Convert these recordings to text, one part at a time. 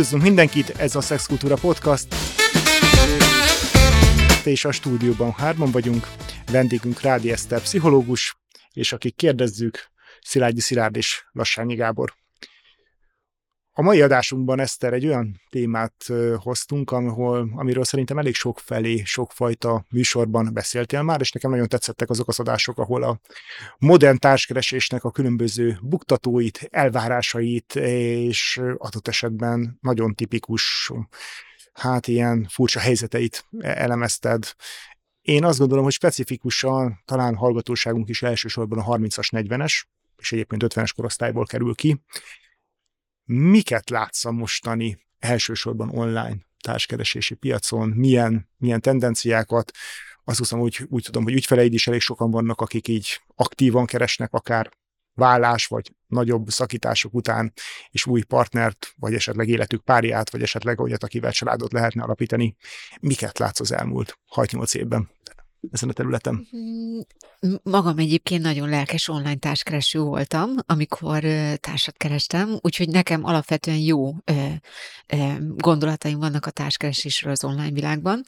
Üdvözlünk mindenkit, ez a Szexkultúra Podcast. És a stúdióban hárman vagyunk, vendégünk Rádi Eszter, pszichológus, és akik kérdezzük, Szilágyi Szilárd és Lassányi Gábor. A mai adásunkban, Eszter, egy olyan témát hoztunk, ahol, amiről szerintem elég sok felé, sokfajta műsorban beszéltél már, és nekem nagyon tetszettek azok az adások, ahol a modern társkeresésnek a különböző buktatóit, elvárásait, és adott esetben nagyon tipikus, hát ilyen furcsa helyzeteit elemezted. Én azt gondolom, hogy specifikusan talán hallgatóságunk is elsősorban a 30-as, 40-es, és egyébként 50-es korosztályból kerül ki, miket látsz a mostani elsősorban online társkeresési piacon, milyen, milyen tendenciákat, azt hiszem, úgy, úgy tudom, hogy ügyfeleid is elég sokan vannak, akik így aktívan keresnek akár vállás, vagy nagyobb szakítások után, és új partnert, vagy esetleg életük párját, vagy esetleg olyat, akivel családot lehetne alapítani. Miket látsz az elmúlt 6-8 évben? Ezen a területen? Mm, magam egyébként nagyon lelkes online társkereső voltam, amikor társat kerestem, úgyhogy nekem alapvetően jó gondolataim vannak a társkeresésről az online világban.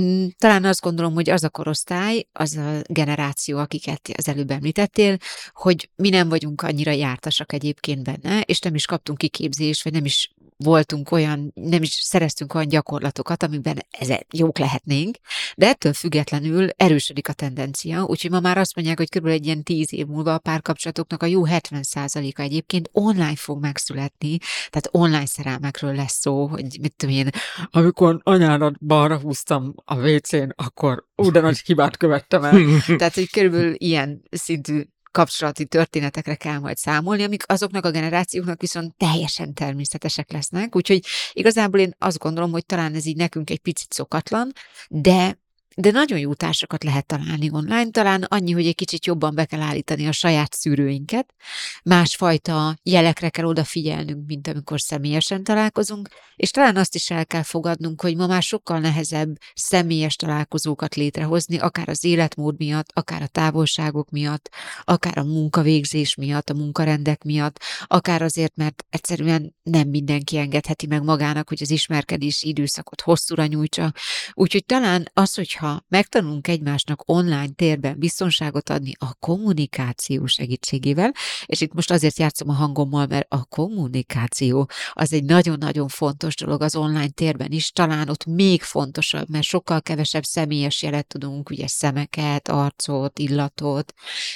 Mm, talán azt gondolom, hogy az a korosztály, az a generáció, akiket az előbb említettél, hogy mi nem vagyunk annyira jártasak egyébként benne, és nem is kaptunk kiképzést, vagy nem is voltunk olyan, nem is szereztünk olyan gyakorlatokat, amiben ezek jók lehetnénk, de ettől függetlenül erősödik a tendencia, úgyhogy ma már azt mondják, hogy körülbelül egy ilyen tíz év múlva a párkapcsolatoknak a jó 70%-a egyébként online fog megszületni, tehát online szerelmekről lesz szó, hogy mit tudom én, amikor anyárat balra húztam a WC-n, akkor úgy nagy hibát követtem el. tehát, hogy körülbelül ilyen szintű kapcsolati történetekre kell majd számolni, amik azoknak a generációknak viszont teljesen természetesek lesznek. Úgyhogy igazából én azt gondolom, hogy talán ez így nekünk egy picit szokatlan, de de nagyon jó társakat lehet találni online, talán annyi, hogy egy kicsit jobban be kell állítani a saját szűrőinket, másfajta jelekre kell odafigyelnünk, mint amikor személyesen találkozunk, és talán azt is el kell fogadnunk, hogy ma már sokkal nehezebb személyes találkozókat létrehozni, akár az életmód miatt, akár a távolságok miatt, akár a munkavégzés miatt, a munkarendek miatt, akár azért, mert egyszerűen nem mindenki engedheti meg magának, hogy az ismerkedési időszakot hosszúra nyújtsa. Úgyhogy talán az, hogyha hogyha megtanulunk egymásnak online térben biztonságot adni a kommunikáció segítségével, és itt most azért játszom a hangommal, mert a kommunikáció az egy nagyon-nagyon fontos dolog az online térben is, talán ott még fontosabb, mert sokkal kevesebb személyes jelet tudunk, ugye szemeket, arcot, illatot,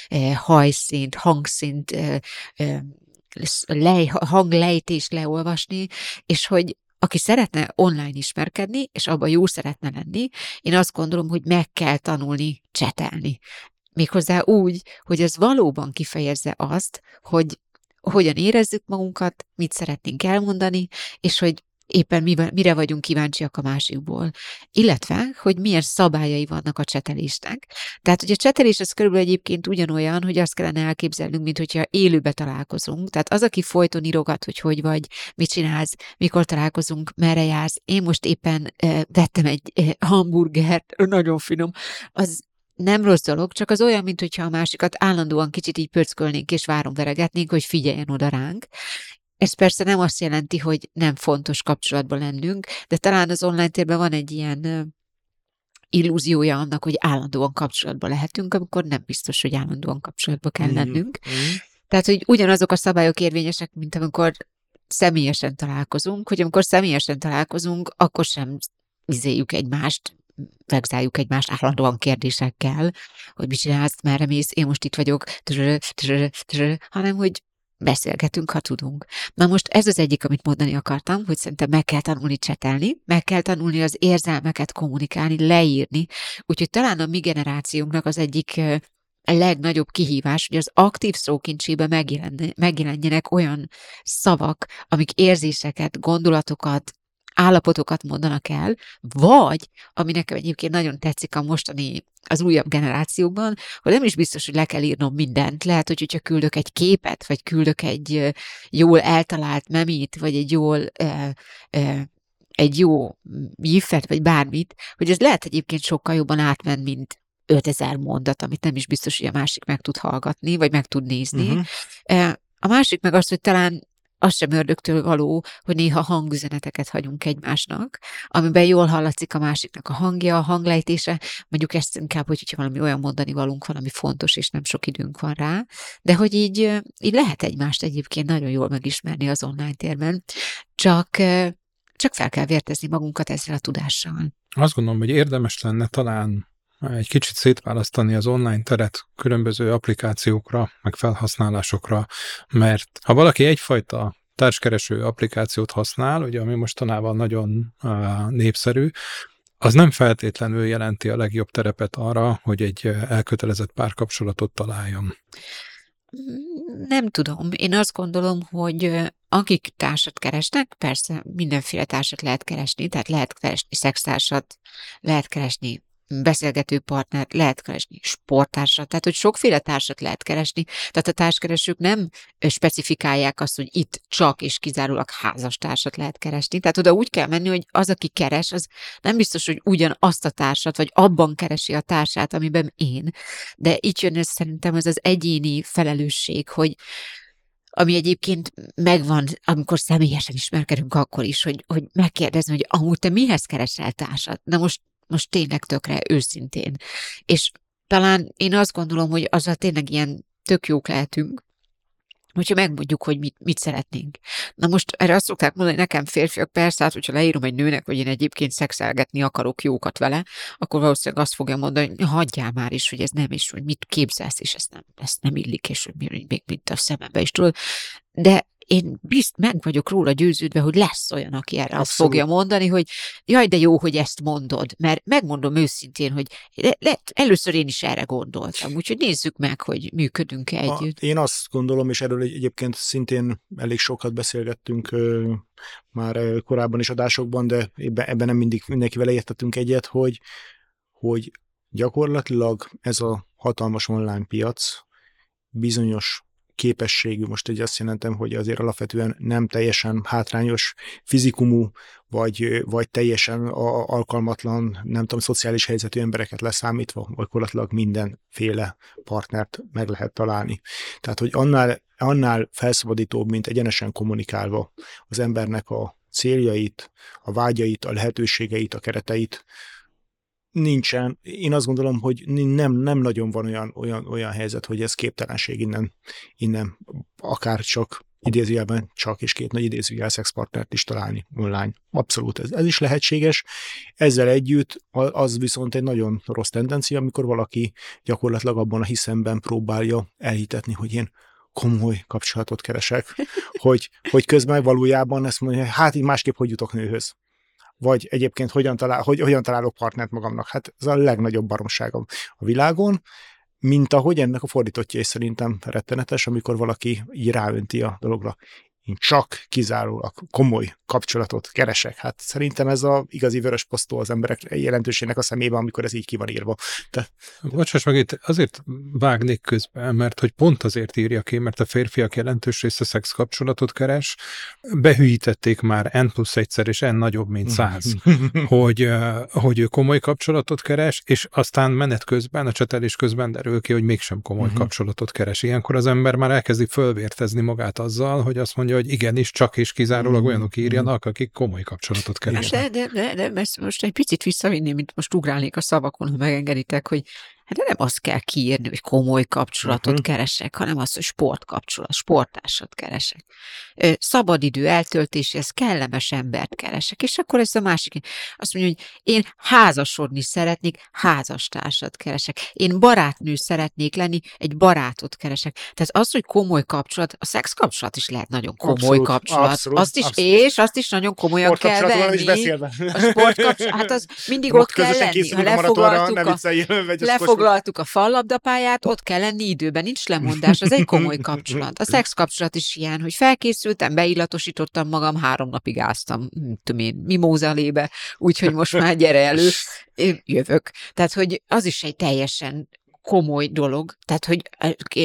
eh, hajszint, hangszint, eh, eh, lej, hanglejtést leolvasni, és hogy aki szeretne online ismerkedni, és abban jó szeretne lenni, én azt gondolom, hogy meg kell tanulni csetelni. Méghozzá úgy, hogy ez valóban kifejezze azt, hogy hogyan érezzük magunkat, mit szeretnénk elmondani, és hogy éppen mire vagyunk kíváncsiak a másikból, illetve, hogy milyen szabályai vannak a csetelésnek. Tehát, hogy a csetelés az körülbelül egyébként ugyanolyan, hogy azt kellene elképzelnünk, mint hogyha élőbe találkozunk. Tehát az, aki folyton írogat, hogy hogy vagy, mit csinálsz, mikor találkozunk, merre jársz. Én most éppen e, vettem egy e, hamburgert, nagyon finom, az nem rossz dolog, csak az olyan, mint hogyha a másikat állandóan kicsit így pörckölnénk és várom veregetnénk, hogy figyeljen oda ránk. Ez persze nem azt jelenti, hogy nem fontos kapcsolatban lennünk, de talán az online térben van egy ilyen illúziója annak, hogy állandóan kapcsolatban lehetünk, amikor nem biztos, hogy állandóan kapcsolatban kell mm. lennünk. Mm. Tehát, hogy ugyanazok a szabályok érvényesek, mint amikor személyesen találkozunk, hogy amikor személyesen találkozunk, akkor sem izéljük egymást, vegzáljuk egymást állandóan kérdésekkel, hogy mit csinálsz, merre mész, én most itt vagyok, hanem hogy beszélgetünk, ha tudunk. Na most ez az egyik, amit mondani akartam, hogy szerintem meg kell tanulni csetelni, meg kell tanulni az érzelmeket kommunikálni, leírni. Úgyhogy talán a mi generációnknak az egyik legnagyobb kihívás, hogy az aktív szókincsében megjelenjenek olyan szavak, amik érzéseket, gondolatokat, állapotokat mondanak el, vagy, ami nekem egyébként nagyon tetszik a mostani, az újabb generációkban, hogy nem is biztos, hogy le kell írnom mindent. Lehet, hogy hogyha küldök egy képet, vagy küldök egy jól eltalált memit, vagy egy jól e, e, egy jó gifet, vagy bármit, hogy ez lehet egyébként sokkal jobban átmen, mint 5000 mondat, amit nem is biztos, hogy a másik meg tud hallgatni, vagy meg tud nézni. Uh-huh. A másik meg az, hogy talán az sem ördögtől való, hogy néha hangüzeneteket hagyunk egymásnak, amiben jól hallatszik a másiknak a hangja, a hanglejtése, mondjuk ezt inkább, hogy, hogyha valami olyan mondani valunk valami fontos, és nem sok időnk van rá, de hogy így, így lehet egymást egyébként nagyon jól megismerni az online térben, csak, csak fel kell vértezni magunkat ezzel a tudással. Azt gondolom, hogy érdemes lenne talán egy kicsit szétválasztani az online teret különböző applikációkra, meg felhasználásokra, mert ha valaki egyfajta társkereső applikációt használ, ugye ami mostanában nagyon népszerű, az nem feltétlenül jelenti a legjobb terepet arra, hogy egy elkötelezett párkapcsolatot találjon. Nem tudom. Én azt gondolom, hogy akik társat keresnek, persze mindenféle társat lehet keresni, tehát lehet keresni szextársat, lehet keresni beszélgető partnert lehet keresni, sporttársat, tehát hogy sokféle társat lehet keresni, tehát a társkeresők nem specifikálják azt, hogy itt csak és kizárólag házastársat lehet keresni, tehát oda úgy kell menni, hogy az, aki keres, az nem biztos, hogy ugyanazt a társat, vagy abban keresi a társát, amiben én, de itt jön ez szerintem ez az egyéni felelősség, hogy ami egyébként megvan, amikor személyesen ismerkedünk akkor is, hogy, hogy megkérdezni, hogy amúgy te mihez keresel társat? Na most most tényleg tökre őszintén. És talán én azt gondolom, hogy azzal tényleg ilyen tök jók lehetünk, hogyha megmondjuk, hogy mit, mit szeretnénk. Na most erre azt szokták mondani, hogy nekem férfiak, persze, hát hogyha leírom egy nőnek, hogy én egyébként szexelgetni akarok jókat vele, akkor valószínűleg azt fogja mondani, hogy hagyjál már is, hogy ez nem is, hogy mit képzelsz, és ezt nem, ezt nem illik, és hogy még mint a szemembe is tudod. De én bizt meg vagyok róla győződve, hogy lesz olyan, aki erre Abszolút. azt fogja mondani, hogy jaj, de jó, hogy ezt mondod, mert megmondom őszintén, hogy le, le, először én is erre gondoltam, úgyhogy nézzük meg, hogy működünk-e együtt. A, én azt gondolom, és erről egyébként szintén elég sokat beszélgettünk ö, már korábban is adásokban, de ebben, ebben nem mindig mindenkivel értettünk egyet, hogy, hogy gyakorlatilag ez a hatalmas online piac bizonyos képességű, most egy azt jelentem, hogy azért alapvetően nem teljesen hátrányos fizikumú, vagy, vagy teljesen alkalmatlan, nem tudom, szociális helyzetű embereket leszámítva, vagy korlatilag mindenféle partnert meg lehet találni. Tehát, hogy annál, annál felszabadítóbb, mint egyenesen kommunikálva az embernek a céljait, a vágyait, a lehetőségeit, a kereteit, nincsen. Én azt gondolom, hogy nem, nem nagyon van olyan, olyan, olyan helyzet, hogy ez képtelenség innen, innen akár csak idézőjelben csak és két nagy idézőjel szexpartnert is találni online. Abszolút ez, ez is lehetséges. Ezzel együtt az viszont egy nagyon rossz tendencia, amikor valaki gyakorlatilag abban a hiszemben próbálja elhitetni, hogy én komoly kapcsolatot keresek, hogy, hogy közben valójában ezt mondja, hát így másképp hogy jutok nőhöz vagy egyébként hogyan, talál, hogy, hogyan találok partnert magamnak. Hát ez a legnagyobb baromságom a világon, mint ahogy ennek a fordítottja is szerintem rettenetes, amikor valaki így ráönti a dologra én csak kizárólag komoly kapcsolatot keresek. Hát szerintem ez a igazi vörös posztó az emberek jelentőségnek a szemében, amikor ez így ki van írva. De... Bocsáss meg, itt azért vágnék közben, mert hogy pont azért írja ki, mert a férfiak jelentős része szex kapcsolatot keres, behűítették már N plusz egyszer, és N nagyobb, mint száz, hogy, hogy ő komoly kapcsolatot keres, és aztán menet közben, a csetelés közben derül ki, hogy mégsem komoly uh-huh. kapcsolatot keres. Ilyenkor az ember már elkezdi fölvértezni magát azzal, hogy azt mondja, mondja, hogy igenis, csak és kizárólag mm. olyanok írjanak, akik komoly kapcsolatot keresnek. De, de, de, de most egy picit visszavinni, mint most ugrálnék a szavakon, ha megengeditek, hogy Hát de nem azt kell kiírni, hogy komoly kapcsolatot uh-huh. keresek, hanem azt, hogy sportkapcsolat, sporttársat keresek. Szabadidő eltöltéshez kellemes embert keresek, és akkor ez a másik. Azt mondja, hogy én házasodni szeretnék, házastársat keresek. Én barátnő szeretnék lenni, egy barátot keresek. Tehát az, hogy komoly kapcsolat, a szex kapcsolat is lehet nagyon komoly abszolút, kapcsolat. Abszolút, azt is, abszolút. és azt is nagyon komolyan kell venni. Is a sportkapcsolat, hát az mindig ott kell lenni. Ha lefoglaltuk a, lefoglaltuk a fallabdapályát, ott kell lenni időben, nincs lemondás, az egy komoly kapcsolat. A szex kapcsolat is ilyen, hogy felkészültem, beillatosítottam magam, három napig áztam, tudom én, mimózalébe, úgyhogy most már gyere elő, én jövök. Tehát, hogy az is egy teljesen komoly dolog, tehát, hogy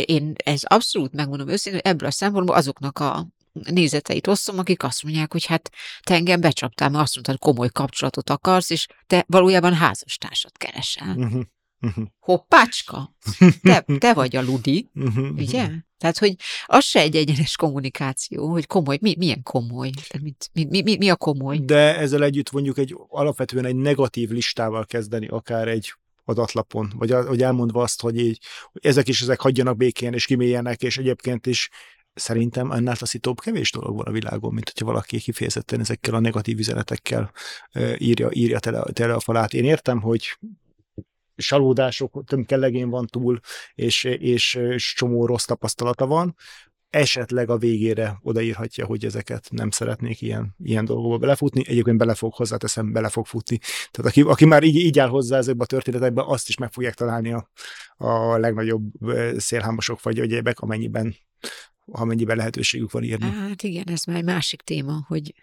én ez abszolút megmondom őszintén, ebből a szempontból azoknak a nézeteit osztom, akik azt mondják, hogy hát te engem becsaptál, mert azt mondtad, hogy komoly kapcsolatot akarsz, és te valójában házastársat keresel. Uh-huh. Uh-huh. Hoppácska, te, te vagy a Ludi, Uh-huh. ugye? Tehát, hogy az se egy egyenes kommunikáció, hogy komoly, mi, milyen komoly? Tehát mit, mi, mi, mi, a komoly? De ezzel együtt mondjuk egy alapvetően egy negatív listával kezdeni, akár egy adatlapon, vagy, vagy elmondva azt, hogy így, hogy ezek is ezek hagyjanak békén, és kiméljenek, és egyébként is szerintem annál taszítóbb kevés dolog van a világon, mint hogyha valaki kifejezetten ezekkel a negatív üzenetekkel írja, írja tele, tele a falát. Én értem, hogy salódások, tömkellegén van túl, és, és, és csomó rossz tapasztalata van, esetleg a végére odaírhatja, hogy ezeket nem szeretnék ilyen, ilyen dolgokba belefutni. Egyébként bele fog hozzáteszem, bele fog futni. Tehát aki, aki már így, így áll hozzá ezekbe a történetekbe, azt is meg fogják találni a, a legnagyobb szélhámosok vagy egyébek, amennyiben amennyiben lehetőségük van írni. Hát igen, ez már egy másik téma, hogy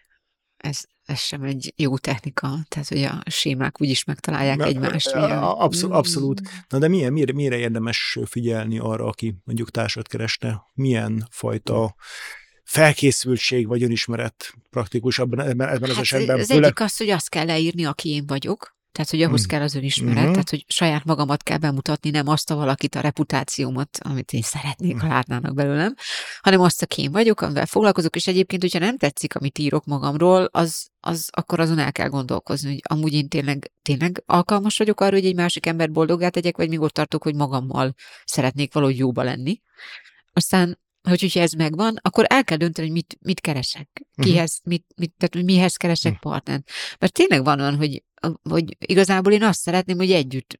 ez, ez sem egy jó technika, tehát hogy a sémák úgyis megtalálják Na, egymást. abszol- Mm. abszolút. Na de milyen, mire, mire érdemes figyelni arra, aki mondjuk társat keresne? Milyen fajta felkészültség vagy önismeret praktikus abban, ebben, ebben az Hát esetben? az Főleg, egyik az, hogy azt kell leírni, aki én vagyok, tehát, hogy ahhoz Mm. kell az önismeret, Mhm. tehát, hogy saját magamat kell bemutatni, nem azt a valakit, a reputációmat, amit én szeretnék, ha látnának belőlem, hanem azt, aki én vagyok, amivel foglalkozok, és egyébként, hogyha nem tetszik, amit írok magamról, az, az akkor azon el kell gondolkozni, hogy amúgy én tényleg, tényleg alkalmas vagyok arra, hogy egy másik ember boldogát tegyek, vagy még ott tartok, hogy magammal szeretnék valahogy jóba lenni. Aztán hogy, hogyha ez megvan, akkor el kell dönteni, hogy mit, mit keresek, kihez, mit, mit, tehát, mihez keresek partnert. Mert tényleg van olyan, hogy, hogy igazából én azt szeretném, hogy együtt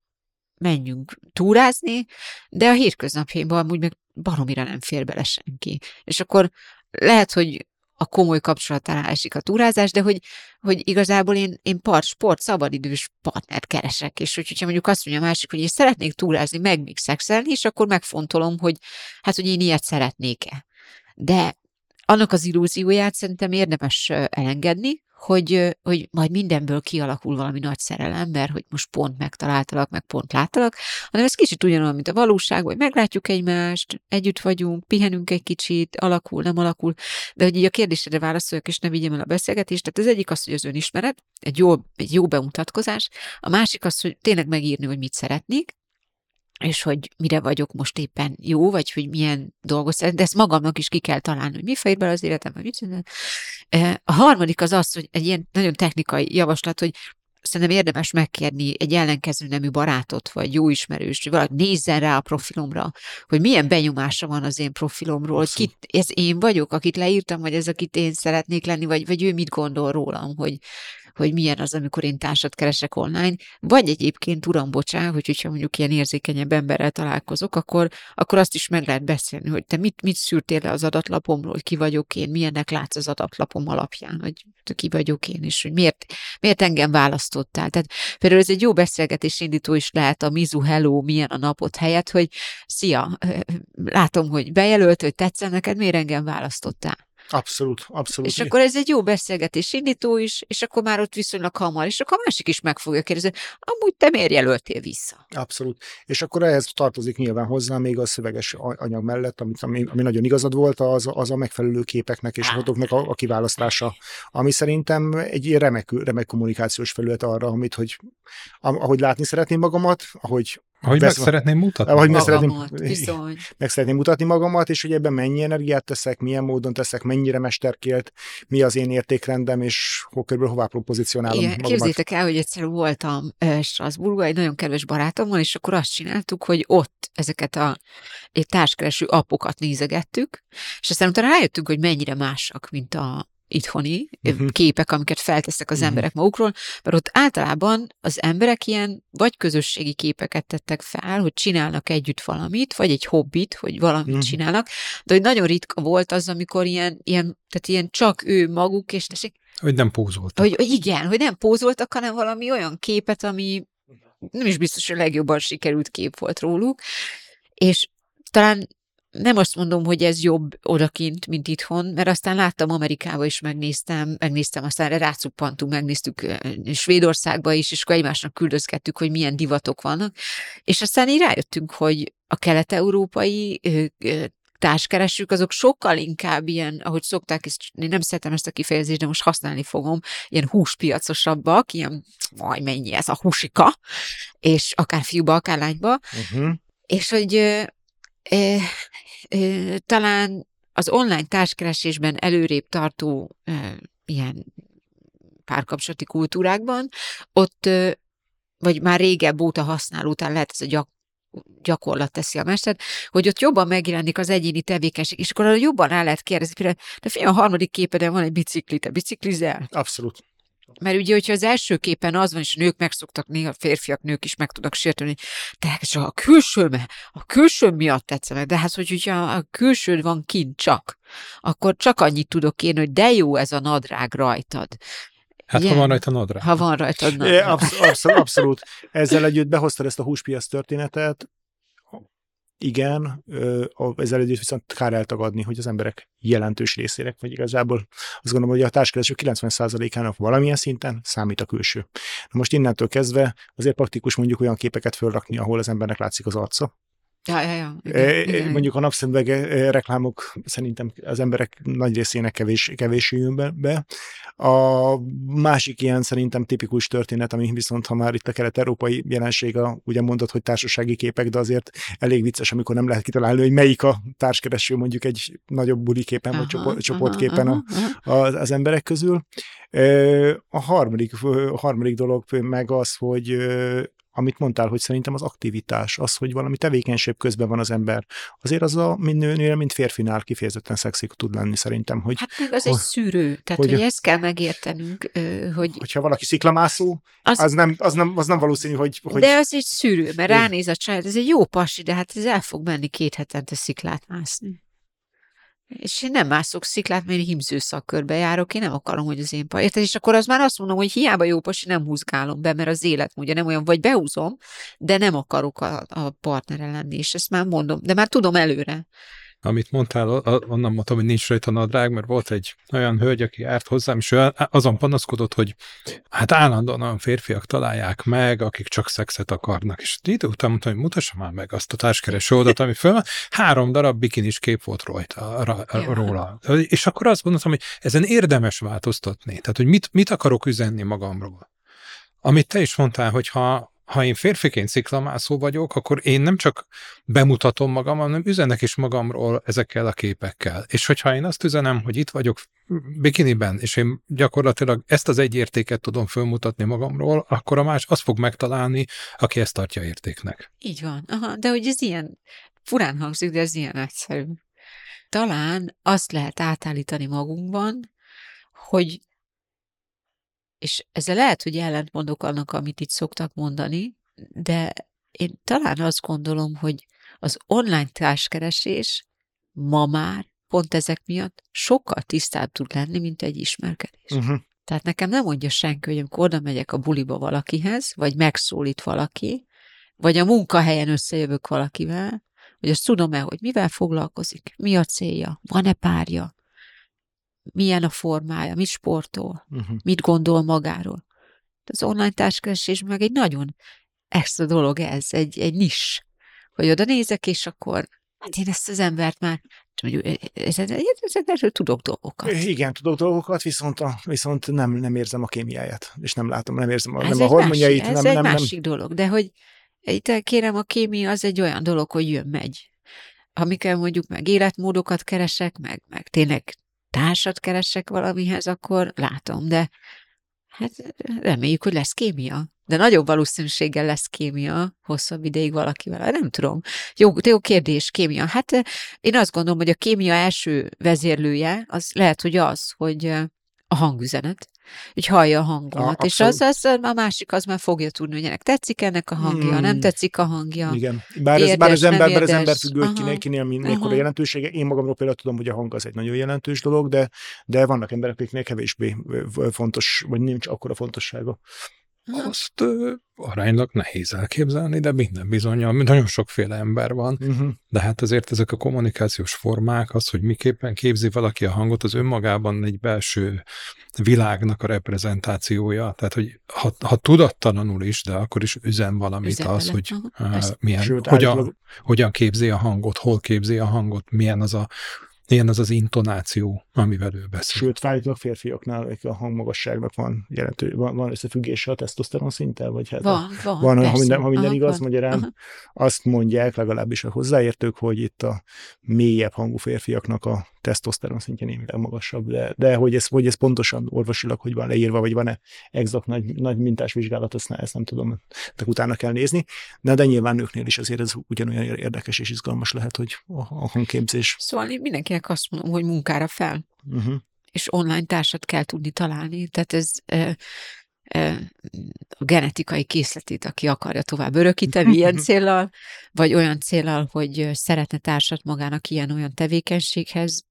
menjünk túrázni, de a hétköznapjaiban amúgy meg baromira nem fér bele senki. És akkor lehet, hogy a komoly kapcsolatára esik a túrázás, de hogy, hogy igazából én, én part, sport, szabadidős partnert keresek, és hogy, hogyha mondjuk azt mondja a másik, hogy én szeretnék túrázni, meg még szexelni, és akkor megfontolom, hogy hát, hogy én ilyet szeretnék-e. De annak az illúzióját szerintem érdemes elengedni, hogy, hogy majd mindenből kialakul valami nagy szerelem, mert hogy most pont megtaláltalak, meg pont láttalak, hanem ez kicsit ugyanolyan, mint a valóság, hogy meglátjuk egymást, együtt vagyunk, pihenünk egy kicsit, alakul, nem alakul, de hogy így a kérdésedre válaszoljak, és ne vigyem el a beszélgetést, tehát az egyik az, hogy az önismeret, egy jó, egy jó bemutatkozás, a másik az, hogy tényleg megírni, hogy mit szeretnék, és hogy mire vagyok most éppen jó, vagy hogy milyen dolgot szeretnék, de ezt magamnak is ki kell találni, hogy mi fér bele az életem, vagy mit csinál. A harmadik az az, hogy egy ilyen nagyon technikai javaslat, hogy szerintem érdemes megkérni egy ellenkező nemű barátot, vagy jó ismerős, hogy valaki nézzen rá a profilomra, hogy milyen benyomása van az én profilomról, hogy kit, ez én vagyok, akit leírtam, vagy ez, akit én szeretnék lenni, vagy, vagy ő mit gondol rólam, hogy, hogy milyen az, amikor én társat keresek online, vagy egyébként, uram, bocsán, hogy hogyha mondjuk ilyen érzékenyebb emberrel találkozok, akkor, akkor azt is meg lehet beszélni, hogy te mit, mit szűrtél le az adatlapomról, hogy ki vagyok én, milyennek látsz az adatlapom alapján, hogy ki vagyok én, és hogy miért, miért engem választottál. Tehát például ez egy jó beszélgetés indító is lehet a Mizu Hello, milyen a napot helyett, hogy szia, látom, hogy bejelölt, hogy tetszem neked, miért engem választottál? Abszolút, abszolút. És akkor ez egy jó beszélgetés indító is, és akkor már ott viszonylag hamar, és akkor a másik is meg fogja kérdezni, amúgy te miért jelöltél vissza? Abszolút. És akkor ehhez tartozik nyilván hozzá még a szöveges anyag mellett, amit, ami, ami nagyon igazad volt, az, az a megfelelő képeknek és fotóknak a, a kiválasztása, ami szerintem egy remek, remek kommunikációs felület arra, amit, hogy ahogy látni szeretném magamat, ahogy ahogy meg szeretném mutatni. Ahogy meg Magamat, szeretném, bizony. meg szeretném mutatni magamat, és hogy ebben mennyi energiát teszek, milyen módon teszek, mennyire mesterkélt, mi az én értékrendem, és hol körülbelül hová pozícionálom Igen, magamat. képzétek el, hogy egyszer voltam Strasbourgban egy nagyon kedves barátommal, és akkor azt csináltuk, hogy ott ezeket a egy társkereső appokat nézegettük, és aztán utána rájöttünk, hogy mennyire másak, mint a itthoni uh-huh. képek, amiket feltesznek az uh-huh. emberek magukról, mert ott általában az emberek ilyen vagy közösségi képeket tettek fel, hogy csinálnak együtt valamit, vagy egy hobbit, hogy valamit uh-huh. csinálnak, de hogy nagyon ritka volt az, amikor ilyen, ilyen, tehát ilyen csak ő maguk, és tessék, hogy nem pózoltak. Hogy, igen, hogy nem pózoltak, hanem valami olyan képet, ami nem is biztos, hogy a legjobban sikerült kép volt róluk, és talán nem azt mondom, hogy ez jobb odakint, mint itthon, mert aztán láttam Amerikába is, megnéztem, megnéztem, aztán rácuppantunk, megnéztük Svédországba is, és akkor egymásnak küldözgettük, hogy milyen divatok vannak, és aztán így rájöttünk, hogy a kelet-európai társkeresők, azok sokkal inkább ilyen, ahogy szokták, és én nem szeretem ezt a kifejezést, de most használni fogom, ilyen húspiacosabbak, ilyen, majd mennyi ez a húsika, és akár fiúba, akár lányba, uh-huh. és hogy ö, ö, ö, talán az online társkeresésben előrébb tartó ö, ilyen párkapcsolati kultúrákban, ott vagy már régebb óta használ, után lehet ez a gyak, gyakorlat teszi a mester, hogy ott jobban megjelenik az egyéni tevékenység, és akkor jobban el lehet kérdezni, de figyelj, a harmadik képeden van egy bicikli, te biciklizel? Abszolút. Mert ugye, hogyha az első képen az van, és nők megszoktak, néha férfiak, nők is meg tudnak sérteni, de csak a külső, a külső miatt tetszene, de hát, hogy ugye a külső van kint csak, akkor csak annyit tudok én, hogy de jó ez a nadrág rajtad. Hát Igen. ha van rajta nadrág. Ha van rajta nadrág. Absz- abszolút, abszolút. Ezzel együtt behoztad ezt a húspiac történetet, igen, ezzel együtt viszont kár eltagadni, hogy az emberek jelentős részének, vagy igazából azt gondolom, hogy a társkereső 90%-ának valamilyen szinten számít a külső. Na most innentől kezdve azért praktikus mondjuk olyan képeket fölrakni, ahol az embernek látszik az arca, Ja, ja, ja. Igen, igen. Mondjuk a napszemüveg reklámok szerintem az emberek nagy részének kevés, kevés jön be. A másik ilyen szerintem tipikus történet, ami viszont, ha már itt a kelet-európai jelenség, a, ugye mondod, hogy társasági képek, de azért elég vicces, amikor nem lehet kitalálni, hogy melyik a társkereső mondjuk egy nagyobb buli képen, aha, vagy csoport, csoportképen aha, aha. A, az, az emberek közül. A harmadik, a harmadik dolog meg az, hogy amit mondtál, hogy szerintem az aktivitás, az, hogy valami tevékenység közben van az ember, azért az a mind nőnél, mint férfinál kifejezetten szexik tud lenni szerintem. Hogy, hát meg az hogy, egy szűrő, tehát hogy, hogy ezt kell megértenünk, hogy... Hogyha valaki sziklamászó, az, az, nem, az, nem, az nem valószínű, hogy, hogy... De az egy szűrő, mert ránéz a család, ez egy jó pasi, de hát ez el fog menni két hetente sziklát mászni. És én nem mászok sziklát, mert én himző szakkörbe járok, én nem akarom, hogy az én pa. Érted? És akkor az már azt mondom, hogy hiába jó pasi, nem húzgálom be, mert az ugye nem olyan, vagy behúzom, de nem akarok a, a partnere lenni, és ezt már mondom, de már tudom előre amit mondtál, onnan mondtam, hogy nincs rajta nadrág, mert volt egy olyan hölgy, aki járt hozzám, és azon panaszkodott, hogy hát állandóan olyan férfiak találják meg, akik csak szexet akarnak. És idő után mondtam, hogy mutassa már meg azt a társkereső oldalt, ami föl van. Három darab bikinis kép volt rajta, ra, róla. És akkor azt gondoltam, hogy ezen érdemes változtatni. Tehát, hogy mit, mit akarok üzenni magamról. Amit te is mondtál, hogy ha, ha én férfiként sziklamászó vagyok, akkor én nem csak bemutatom magam, hanem üzenek is magamról ezekkel a képekkel. És hogyha én azt üzenem, hogy itt vagyok bikiniben, és én gyakorlatilag ezt az egy értéket tudom fölmutatni magamról, akkor a más azt fog megtalálni, aki ezt tartja értéknek. Így van. Aha, de hogy ez ilyen furán hangzik, de ez ilyen egyszerű. Talán azt lehet átállítani magunkban, hogy és ezzel lehet, hogy ellentmondok annak, amit itt szoktak mondani, de én talán azt gondolom, hogy az online társkeresés ma már pont ezek miatt sokkal tisztább tud lenni, mint egy ismerkedés. Uh-huh. Tehát nekem nem mondja senki, hogy amikor oda megyek a buliba valakihez, vagy megszólít valaki, vagy a munkahelyen összejövök valakivel, hogy azt tudom-e, hogy mivel foglalkozik, mi a célja, van-e párja, milyen a formája, mit sportol, uh-huh. mit gondol magáról. Az online társkeresés meg egy nagyon extra dolog ez, egy, egy nis, hogy oda nézek, és akkor hát én ezt az embert már erről tudok dolgokat. Igen, tudok dolgokat, viszont, a, viszont nem, nem érzem a kémiáját, és nem látom, nem érzem a, nem a hormonjait. Másik, ez nem, egy nem, másik nem. dolog, de hogy itt kérem, a kémia az egy olyan dolog, hogy jön, megy. Amikor mondjuk meg életmódokat keresek, meg, meg tényleg társat keresek valamihez, akkor látom, de hát reméljük, hogy lesz kémia. De nagyobb valószínűséggel lesz kémia hosszabb ideig valakivel. Nem tudom. Jó, jó kérdés, kémia. Hát én azt gondolom, hogy a kémia első vezérlője az lehet, hogy az, hogy a hangüzenet hogy hallja a hangomat, a, és az, az, a másik az már fogja tudni, hogy ennek tetszik ennek a hangja, hmm. nem tetszik a hangja. Igen, bár, érdes, ez, bár az ember, bár az ember függő, hogy kinek, kinél mekkora jelentősége. Én magamról például tudom, hogy a hang az egy nagyon jelentős dolog, de, de vannak emberek, akiknek kevésbé fontos, vagy nincs akkora fontossága. Azt ö, aránylag nehéz elképzelni, de minden bizonyal, nagyon sokféle ember van, uh-huh. de hát azért ezek a kommunikációs formák, az, hogy miképpen képzi valaki a hangot, az önmagában egy belső világnak a reprezentációja. Tehát, hogy ha, ha tudattalanul is, de akkor is üzen valamit üzen az, hogy uh, milyen, Sőt, hogyan, állítólag... hogyan képzi a hangot, hol képzi a hangot, milyen az a ilyen az az intonáció, amivel ő beszél. Sőt, fájtólag férfiaknál a hangmagasságnak van jelentő, van, van összefüggése a tesztoszteron szinttel, vagy hát van, van, van persze. ha minden, ha minden aha, igaz, van, magyarán aha. azt mondják legalábbis a hozzáértők, hogy itt a mélyebb hangú férfiaknak a tesztoszteron szintje némileg magasabb, de, de hogy, ez, hogy ez pontosan orvosilag hogy van leírva, vagy van-e exakt nagy, nagy mintás vizsgálat, azt ezt nem tudom, de utána kell nézni. De, de nyilván nőknél is azért ez ugyanolyan érdekes és izgalmas lehet, hogy a, a hangképzés. Szóval mindenkinek azt mondom, hogy munkára fel. Uh-huh. És online társat kell tudni találni. Tehát ez e, e, a genetikai készletét, aki akarja tovább örökíteni ilyen célral, vagy olyan célral, hogy szeretne társat magának ilyen-olyan tevékenységhez,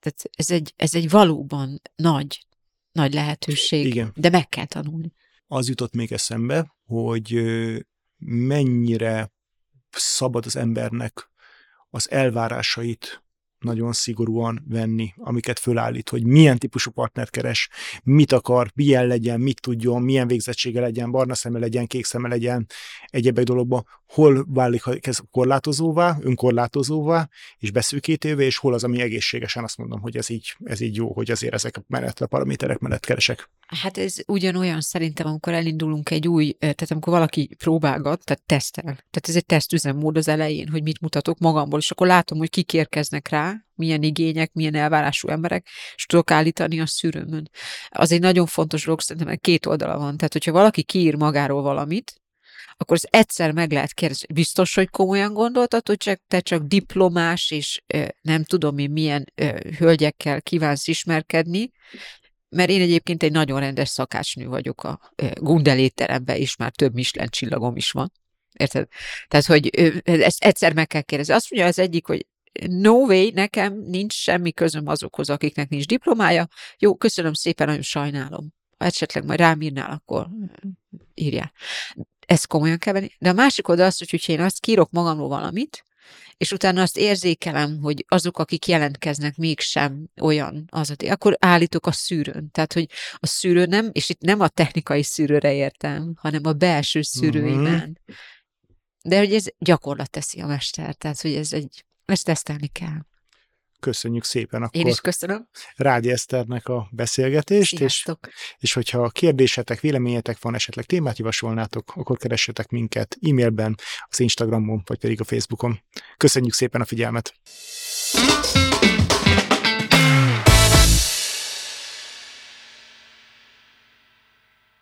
tehát ez egy, ez egy valóban nagy, nagy lehetőség, Igen. de meg kell tanulni. Az jutott még eszembe, hogy mennyire szabad az embernek az elvárásait nagyon szigorúan venni, amiket fölállít, hogy milyen típusú partnert keres, mit akar, milyen legyen, mit tudjon, milyen végzettsége legyen, barna szeme legyen, kék szeme legyen, egyebek dologba, hol válik ez korlátozóvá, önkorlátozóvá, és beszűkítővé, és hol az, ami egészségesen azt mondom, hogy ez így, ez így jó, hogy azért ezek a menet, a paraméterek mellett keresek. Hát ez ugyanolyan szerintem, amikor elindulunk egy új, tehát amikor valaki próbálgat, tehát tesztel. Tehát ez egy tesztüzemmód az elején, hogy mit mutatok magamból, és akkor látom, hogy kik érkeznek rá, milyen igények, milyen elvárású emberek, és tudok állítani a szűrőmön. Az egy nagyon fontos dolog, szerintem két oldala van. Tehát, hogyha valaki kiír magáról valamit, akkor ez egyszer meg lehet kérdezni, biztos, hogy komolyan gondoltad, hogy csak, te csak diplomás, és nem tudom én milyen hölgyekkel kívánsz ismerkedni, mert én egyébként egy nagyon rendes szakácsnő vagyok a gundelétteremben, és már több Michelin csillagom is van. Érted? Tehát, hogy ezt egyszer meg kell kérdezni. Azt mondja az egyik, hogy no way, nekem nincs semmi közöm azokhoz, akiknek nincs diplomája. Jó, köszönöm szépen, nagyon sajnálom. Ha esetleg majd rám írnál, akkor írjál. Ezt komolyan kell venni. De a másik oda az, hogy, hogyha én azt kírok magamról valamit, és utána azt érzékelem, hogy azok, akik jelentkeznek, mégsem olyan az, akkor állítok a szűrőn. Tehát, hogy a szűrő nem, és itt nem a technikai szűrőre értem, hanem a belső szűrőiben. Mm-hmm. De hogy ez gyakorlat teszi a mester, tehát, hogy ez egy, ezt tesztelni kell. Köszönjük szépen akkor. Én is köszönöm. Rádi Eszternek a beszélgetést, és, és hogyha kérdésetek, véleményetek van, esetleg témát javasolnátok, akkor keressetek minket e-mailben, az Instagramon, vagy pedig a Facebookon. Köszönjük szépen a figyelmet!